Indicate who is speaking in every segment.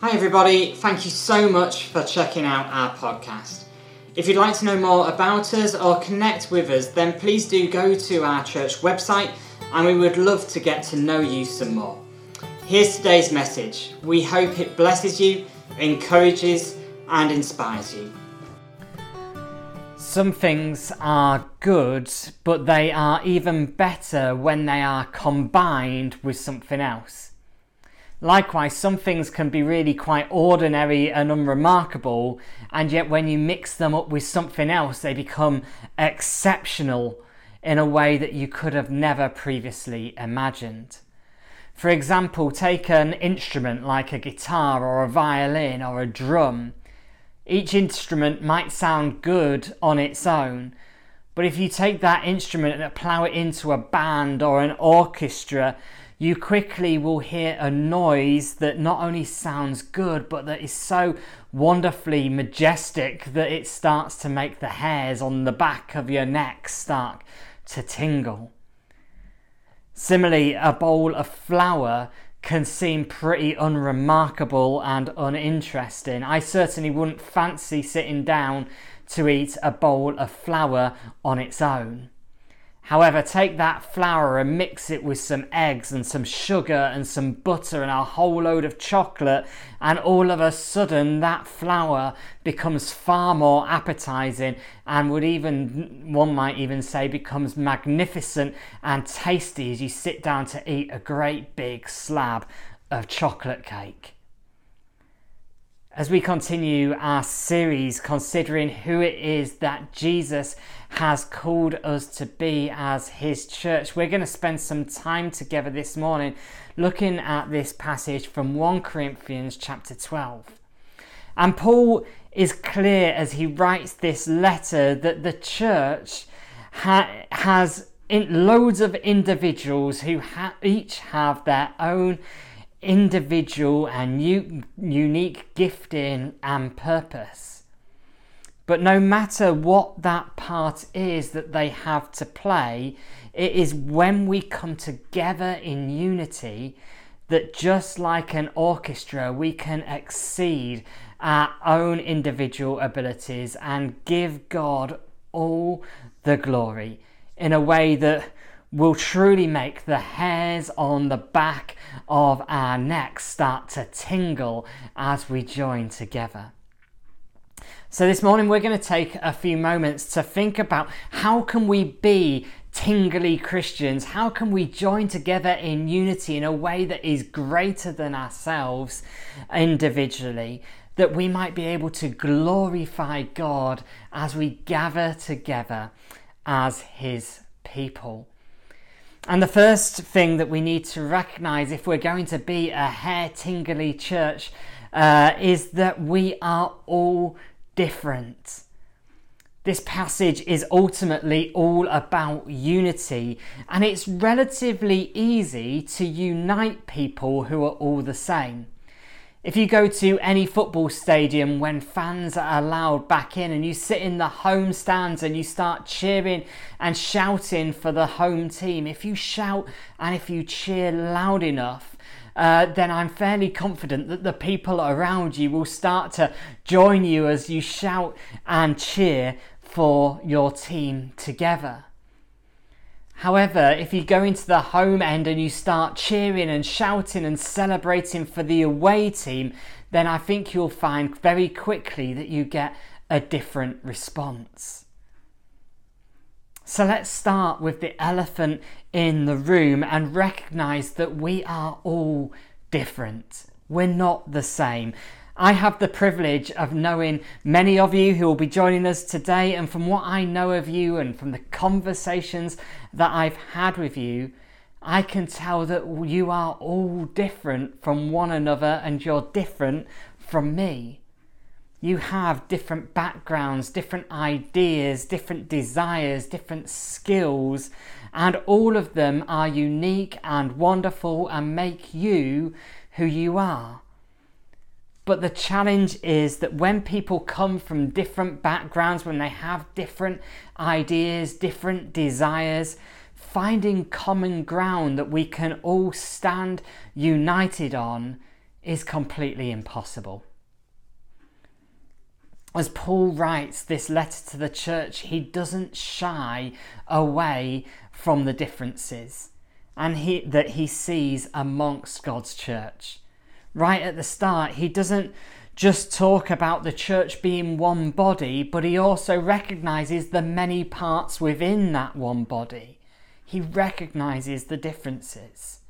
Speaker 1: Hi, everybody. Thank you so much for checking out our podcast. If you'd like to know more about us or connect with us, then please do go to our church website and we would love to get to know you some more. Here's today's message. We hope it blesses you, encourages, and inspires you. Some things are good, but they are even better when they are combined with something else. Likewise, some things can be really quite ordinary and unremarkable, and yet when you mix them up with something else, they become exceptional in a way that you could have never previously imagined. For example, take an instrument like a guitar or a violin or a drum. Each instrument might sound good on its own, but if you take that instrument and plough it into a band or an orchestra, you quickly will hear a noise that not only sounds good, but that is so wonderfully majestic that it starts to make the hairs on the back of your neck start to tingle. Similarly, a bowl of flour can seem pretty unremarkable and uninteresting. I certainly wouldn't fancy sitting down to eat a bowl of flour on its own. However, take that flour and mix it with some eggs and some sugar and some butter and a whole load of chocolate, and all of a sudden that flour becomes far more appetizing and would even, one might even say, becomes magnificent and tasty as you sit down to eat a great big slab of chocolate cake as we continue our series considering who it is that Jesus has called us to be as his church. We're going to spend some time together this morning looking at this passage from 1 Corinthians chapter 12. And Paul is clear as he writes this letter that the church ha- has loads of individuals who ha- each have their own individual and u- unique gifting and purpose. But no matter what that part is that they have to play, it is when we come together in unity that just like an orchestra, we can exceed our own individual abilities and give God all the glory in a way that will truly make the hairs on the back of our necks start to tingle as we join together. So this morning we're going to take a few moments to think about how can we be tingly Christians? How can we join together in unity in a way that is greater than ourselves individually? That we might be able to glorify God as we gather together as His people. And the first thing that we need to recognize if we're going to be a hair tingly church uh, is that we are all different. This passage is ultimately all about unity, and it's relatively easy to unite people who are all the same. If you go to any football stadium when fans are allowed back in and you sit in the home stands and you start cheering and shouting for the home team, if you shout and if you cheer loud enough, uh, then I'm fairly confident that the people around you will start to join you as you shout and cheer for your team together. However, if you go into the home end and you start cheering and shouting and celebrating for the away team, then I think you'll find very quickly that you get a different response. So let's start with the elephant in the room and recognize that we are all different. We're not the same. I have the privilege of knowing many of you who will be joining us today, and from what I know of you and from the conversations that I've had with you, I can tell that you are all different from one another and you're different from me. You have different backgrounds, different ideas, different desires, different skills, and all of them are unique and wonderful and make you who you are. But the challenge is that when people come from different backgrounds, when they have different ideas, different desires, finding common ground that we can all stand united on is completely impossible. As Paul writes this letter to the church, he doesn't shy away from the differences and he, that he sees amongst God's church. Right at the start, he doesn't just talk about the church being one body, but he also recognizes the many parts within that one body. He recognizes the differences.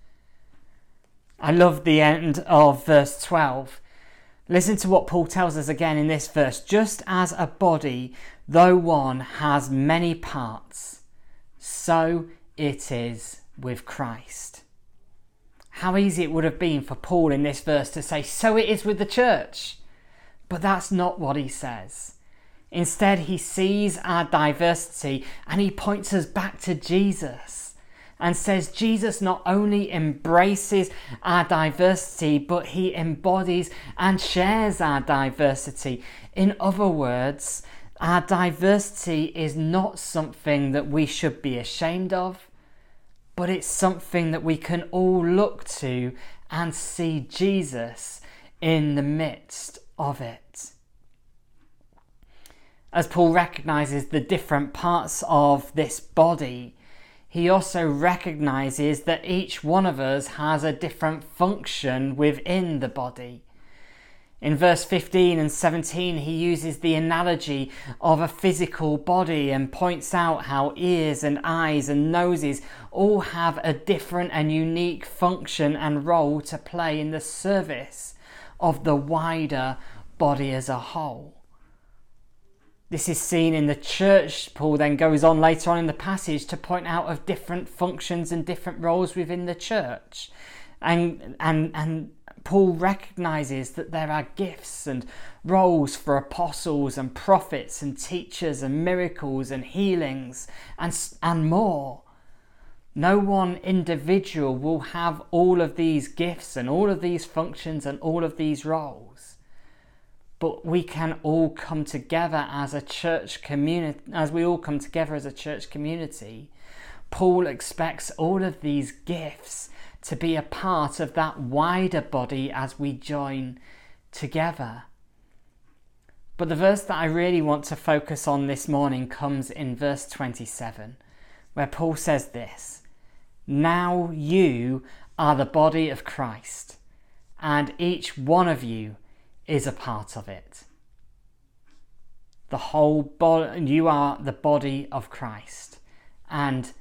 Speaker 1: I love the end of verse 12. Listen to what Paul tells us again in this verse. Just as a body, though one, has many parts, so it is with Christ. How easy it would have been for Paul in this verse to say, So it is with the church. But that's not what he says. Instead, he sees our diversity and he points us back to Jesus and says Jesus not only embraces our diversity, but he embodies and shares our diversity. In other words, our diversity is not something that we should be ashamed of but it's something that we can all look to and see Jesus in the midst of it. As Paul recognizes the different parts of this body, he also recognizes that each one of us has a different function within the body. In verse 15 and 17, he uses the analogy of a physical body and points out how ears and eyes and noses all have a different and unique function and role to play in the service of the wider body as a whole. This is seen in the church. Paul then goes on later on in the passage to point out of different functions and different roles within the church. And, and, and Paul recognizes that there are gifts and roles for apostles and prophets and teachers and miracles and healings and, and more. No one individual will have all of these gifts and all of these functions and all of these roles. But we can all come together as a church community, as we all come together as a church community. Paul expects all of these gifts to be a part of that wider body as we join together. But the verse that I really want to focus on this morning comes in verse 27, where Paul says this Now you are the body of Christ, and each one of you is a part of it. The whole body, you are the body of Christ, and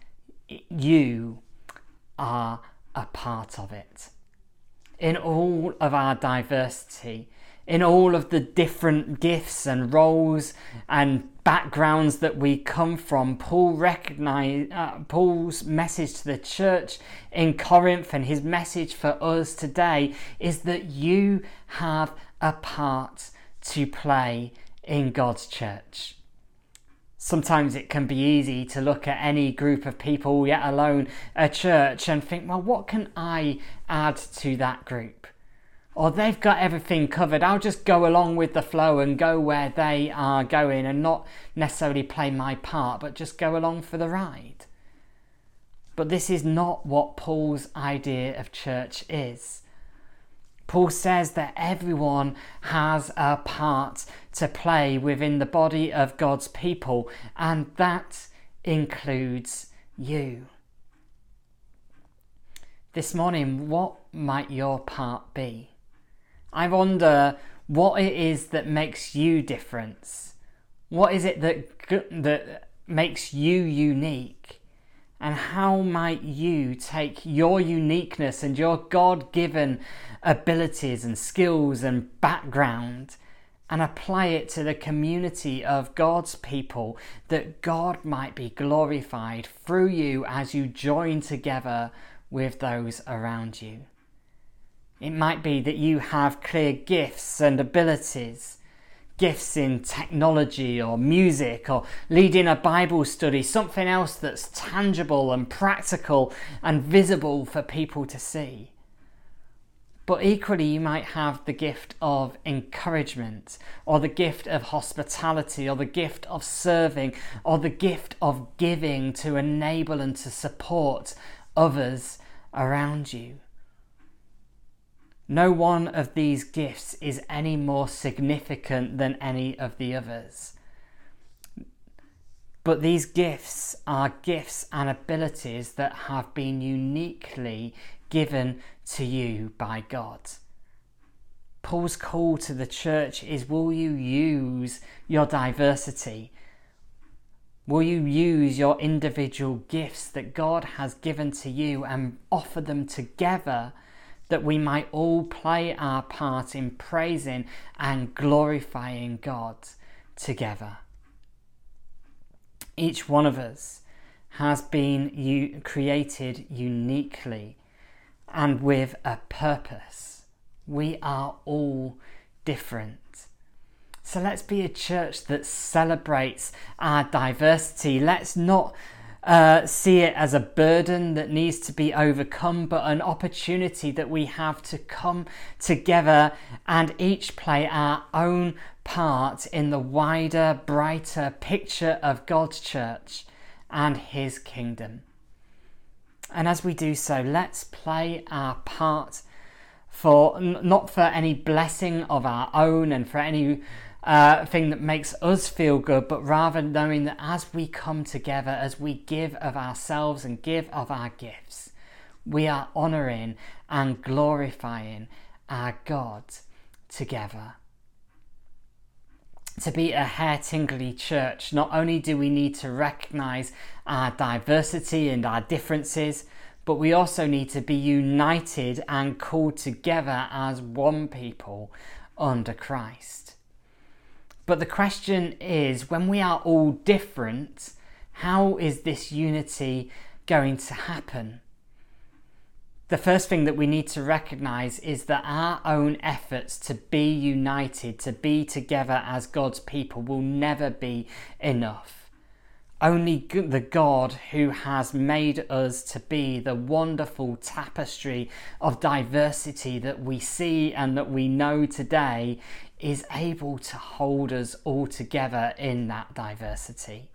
Speaker 1: you are a part of it. In all of our diversity, in all of the different gifts and roles and backgrounds that we come from, Paul recognize uh, Paul's message to the church in Corinth and his message for us today is that you have a part to play in God's church sometimes it can be easy to look at any group of people, yet alone a church, and think, well, what can I add to that group? Or they've got everything covered. I'll just go along with the flow and go where they are going and not necessarily play my part, but just go along for the ride. But this is not what Paul's idea of church is. Paul says that everyone has a part to play within the body of God's people, and that includes you. This morning, what might your part be? I wonder what it is that makes you different. What is it that, that makes you unique? And how might you take your uniqueness and your God given abilities and skills and background and apply it to the community of God's people that God might be glorified through you as you join together with those around you? It might be that you have clear gifts and abilities gifts in technology or music or leading a Bible study, something else that's tangible and practical and visible for people to see. But equally, you might have the gift of encouragement, or the gift of hospitality, or the gift of serving, or the gift of giving to enable and to support others around you. No one of these gifts is any more significant than any of the others. But these gifts are gifts and abilities that have been uniquely given to you by God. Paul's call to the church is Will you use your diversity? Will you use your individual gifts that God has given to you and offer them together that we might all play our part in praising and glorifying God together? Each one of us has been u- created uniquely and with a purpose. We are all different. So let's be a church that celebrates our diversity. Let's not uh, see it as a burden that needs to be overcome, but an opportunity that we have to come together and each play our own part in the wider, brighter picture of God's church and His kingdom. And as we do so, let's play our part for not for any blessing of our own and for any uh, thing that makes us feel good, but rather knowing that as we come together, as we give of ourselves and give of our gifts, we are honouring and glorifying our God together to be a hair tingly church, not only do we need to recognize our diversity and our differences, but we also need to be united and called together as one people under Christ. But the question is when we are all different, how is this unity going to happen? the first thing that we need to recognize is that our own efforts to be united, to be together as God's people, will never be enough. Only the God who has made us to be the wonderful tapestry of diversity that we see and that we know today is able to hold us all together in that diversity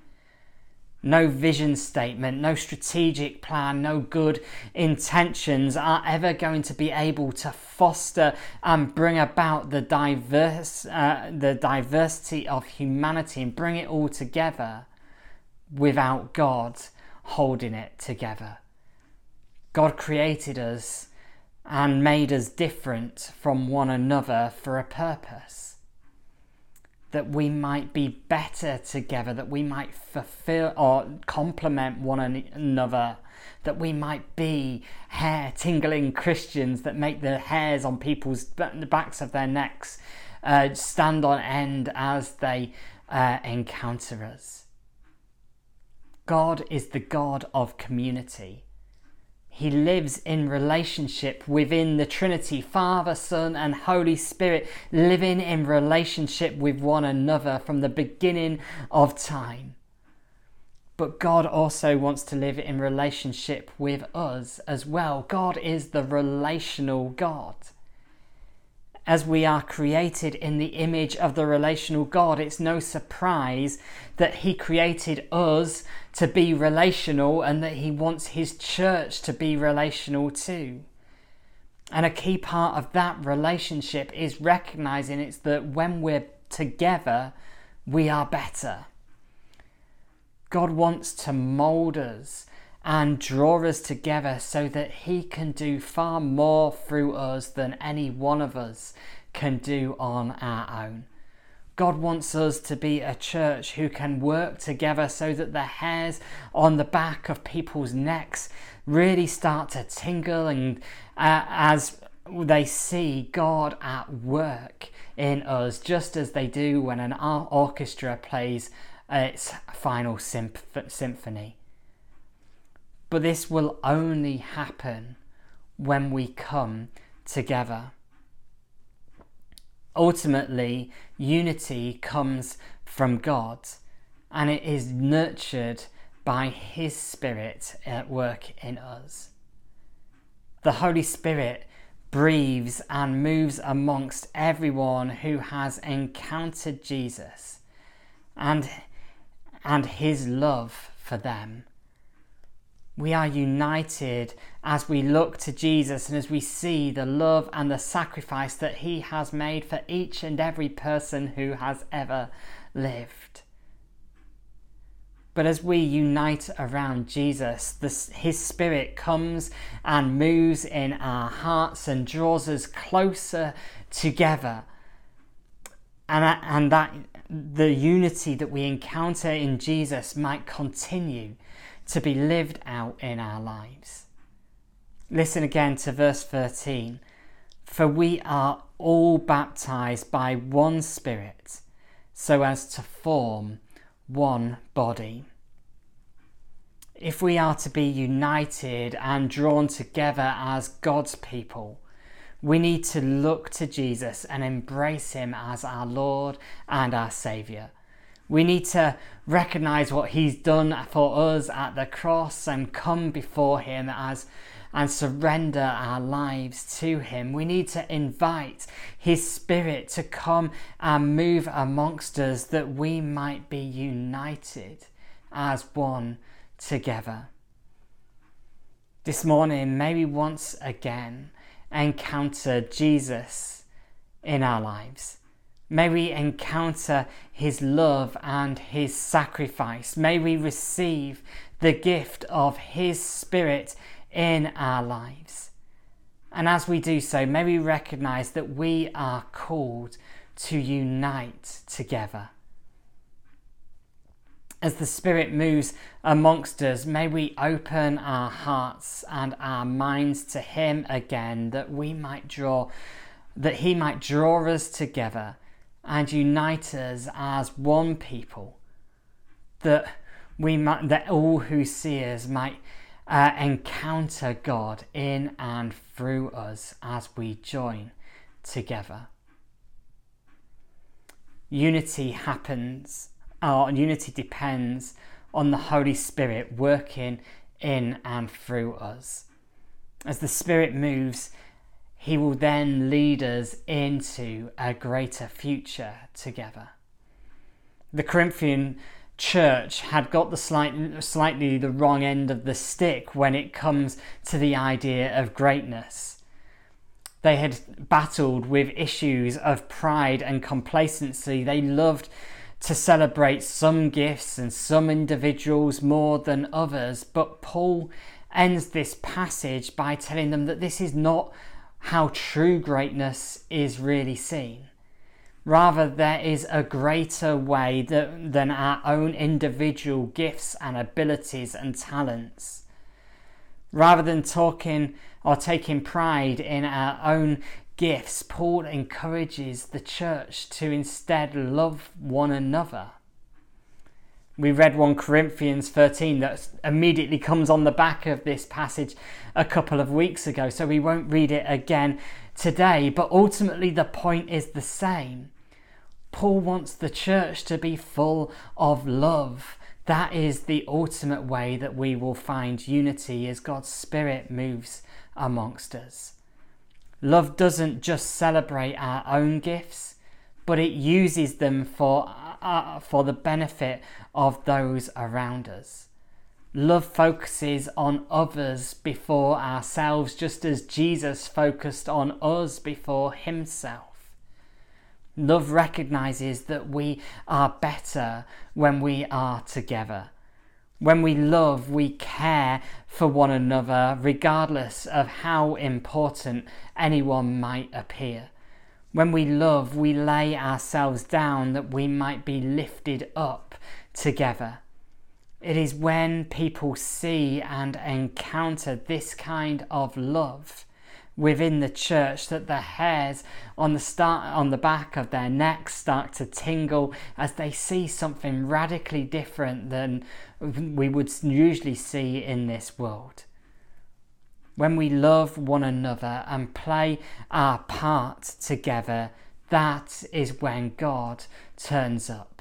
Speaker 1: no vision statement, no strategic plan, no good intentions are ever going to be able to foster and bring about the diverse, uh, the diversity of humanity and bring it all together without God holding it together. God created us and made us different from one another for a purpose that we might be better together, that we might fulfill or complement one another, that we might be hair tingling Christians that make the hairs on people's the backs of their necks uh, stand on end as they uh, encounter us. God is the God of community. He lives in relationship within the Trinity, Father, Son, and Holy Spirit, living in relationship with one another from the beginning of time. But God also wants to live in relationship with us as well. God is the relational God as we are created in the image of the relational God, it's no surprise that He created us to be relational and that He wants His church to be relational too. And a key part of that relationship is recognizing it's that when we're together, we are better. God wants to mold us and draw us together so that He can do far more through us than any one of us can do on our own. God wants us to be a church who can work together so that the hairs on the back of people's necks really start to tingle and uh, as they see God at work in us, just as they do when an orchestra plays its final symph- symphony. But this will only happen when we come together. Ultimately, unity comes from God and it is nurtured by His Spirit at work in us. The Holy Spirit breathes and moves amongst everyone who has encountered Jesus and, and His love for them We are united as we look to Jesus and as we see the love and the sacrifice that He has made for each and every person who has ever lived. But as we unite around Jesus, this, His Spirit comes and moves in our hearts and draws us closer together. And, and that the unity that we encounter in Jesus might continue to be lived out in our lives. Listen again to verse 13. For we are all baptized by one Spirit, so as to form one body. If we are to be united and drawn together as God's people, we need to look to Jesus and embrace Him as our Lord and our Saviour. We need to recognize what He's done for us at the cross and come before Him as and surrender our lives to Him. We need to invite His Spirit to come and move amongst us that we might be united as one together. This morning, maybe once again, encounter Jesus in our lives. May we encounter his love and his sacrifice. May we receive the gift of his spirit in our lives. And as we do so, may we recognize that we are called to unite together. As the Spirit moves amongst us, may we open our hearts and our minds to Him again, that we might draw, that He might draw us together and unite us as one people, that we might, that all who see us might uh, encounter God in and through us as we join together. Unity happens our unity depends on the Holy Spirit working in and through us. As the Spirit moves, He will then lead us into a greater future together. The Corinthian church had got the slight, slightly the wrong end of the stick when it comes to the idea of greatness. They had battled with issues of pride and complacency. They loved to celebrate some gifts and some individuals more than others, but Paul ends this passage by telling them that this is not how true greatness is really seen. Rather, there is a greater way that, than our own individual gifts and abilities and talents. Rather than talking or taking pride in our own gifts, Paul encourages the church to instead love one another. We read 1 Corinthians 13 that immediately comes on the back of this passage a couple of weeks ago, so we won't read it again today, but ultimately the point is the same. Paul wants the church to be full of love. That is the ultimate way that we will find unity as God's Spirit moves amongst us. Love doesn't just celebrate our own gifts, but it uses them for, uh, for the benefit of those around us. Love focuses on others before ourselves, just as Jesus focused on us before himself. Love recognizes that we are better when we are together. When we love, we care for one another, regardless of how important anyone might appear. When we love, we lay ourselves down that we might be lifted up together. It is when people see and encounter this kind of love within the church that the hairs on the start on the back of their necks start to tingle as they see something radically different than we would usually see in this world. When we love one another and play our part together, that is when God turns up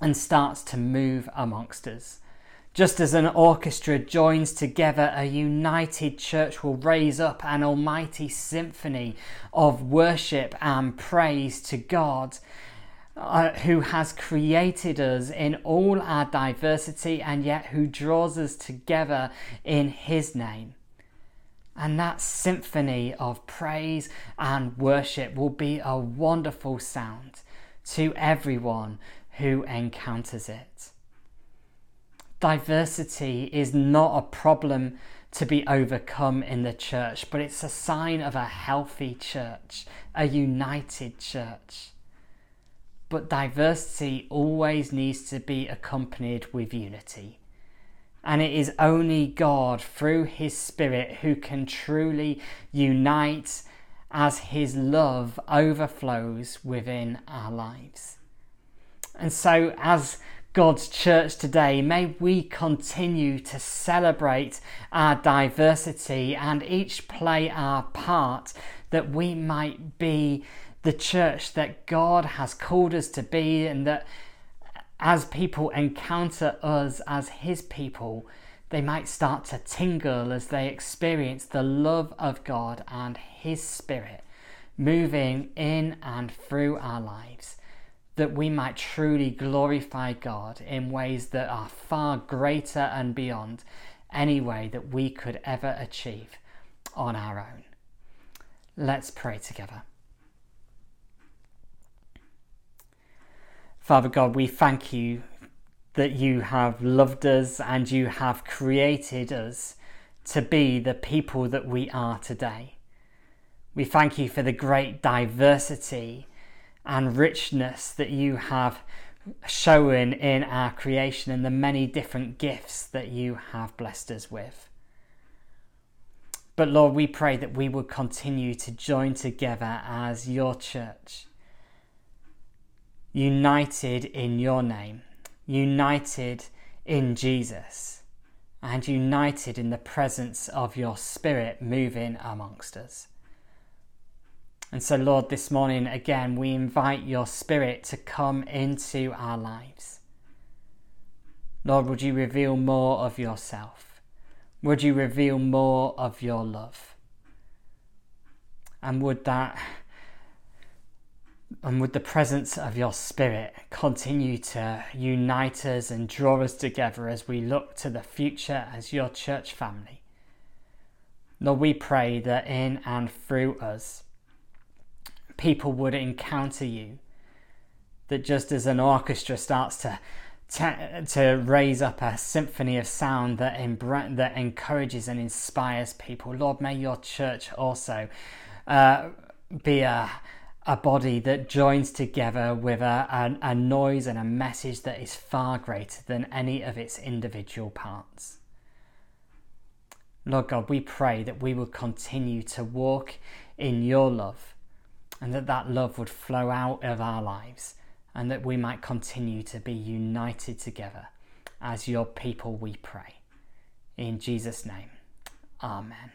Speaker 1: and starts to move amongst us. Just as an orchestra joins together, a united church will raise up an almighty symphony of worship and praise to God. uh, who has created us in all our diversity and yet who draws us together in His name. And that symphony of praise and worship will be a wonderful sound to everyone who encounters it. Diversity is not a problem to be overcome in the church, but it's a sign of a healthy church, a united church. But diversity always needs to be accompanied with unity. And it is only God, through His Spirit, who can truly unite as His love overflows within our lives. And so, as God's church today, may we continue to celebrate our diversity and each play our part that we might be the church that God has called us to be, and that as people encounter us as His people, they might start to tingle as they experience the love of God and His Spirit moving in and through our lives that we might truly glorify God in ways that are far greater and beyond any way that we could ever achieve on our own. Let's pray together. Father God, we thank you that you have loved us and you have created us to be the people that we are today. We thank you for the great diversity and richness that you have shown in our creation and the many different gifts that you have blessed us with. But Lord, we pray that we would continue to join together as your church, united in your name, united in Jesus, and united in the presence of your Spirit moving amongst us. And so, Lord, this morning again, we invite your Spirit to come into our lives. Lord, would you reveal more of yourself? Would you reveal more of your love? And would that and would the presence of your Spirit continue to unite us and draw us together as we look to the future as your church family? Lord, we pray that in and through us, people would encounter you. That just as an orchestra starts to to, to raise up a symphony of sound that embra- that encourages and inspires people, Lord, may your church also uh, be a a body that joins together with a, a, a noise and a message that is far greater than any of its individual parts. Lord God, we pray that we will continue to walk in your love and that that love would flow out of our lives and that we might continue to be united together as your people, we pray. In Jesus' name, Amen.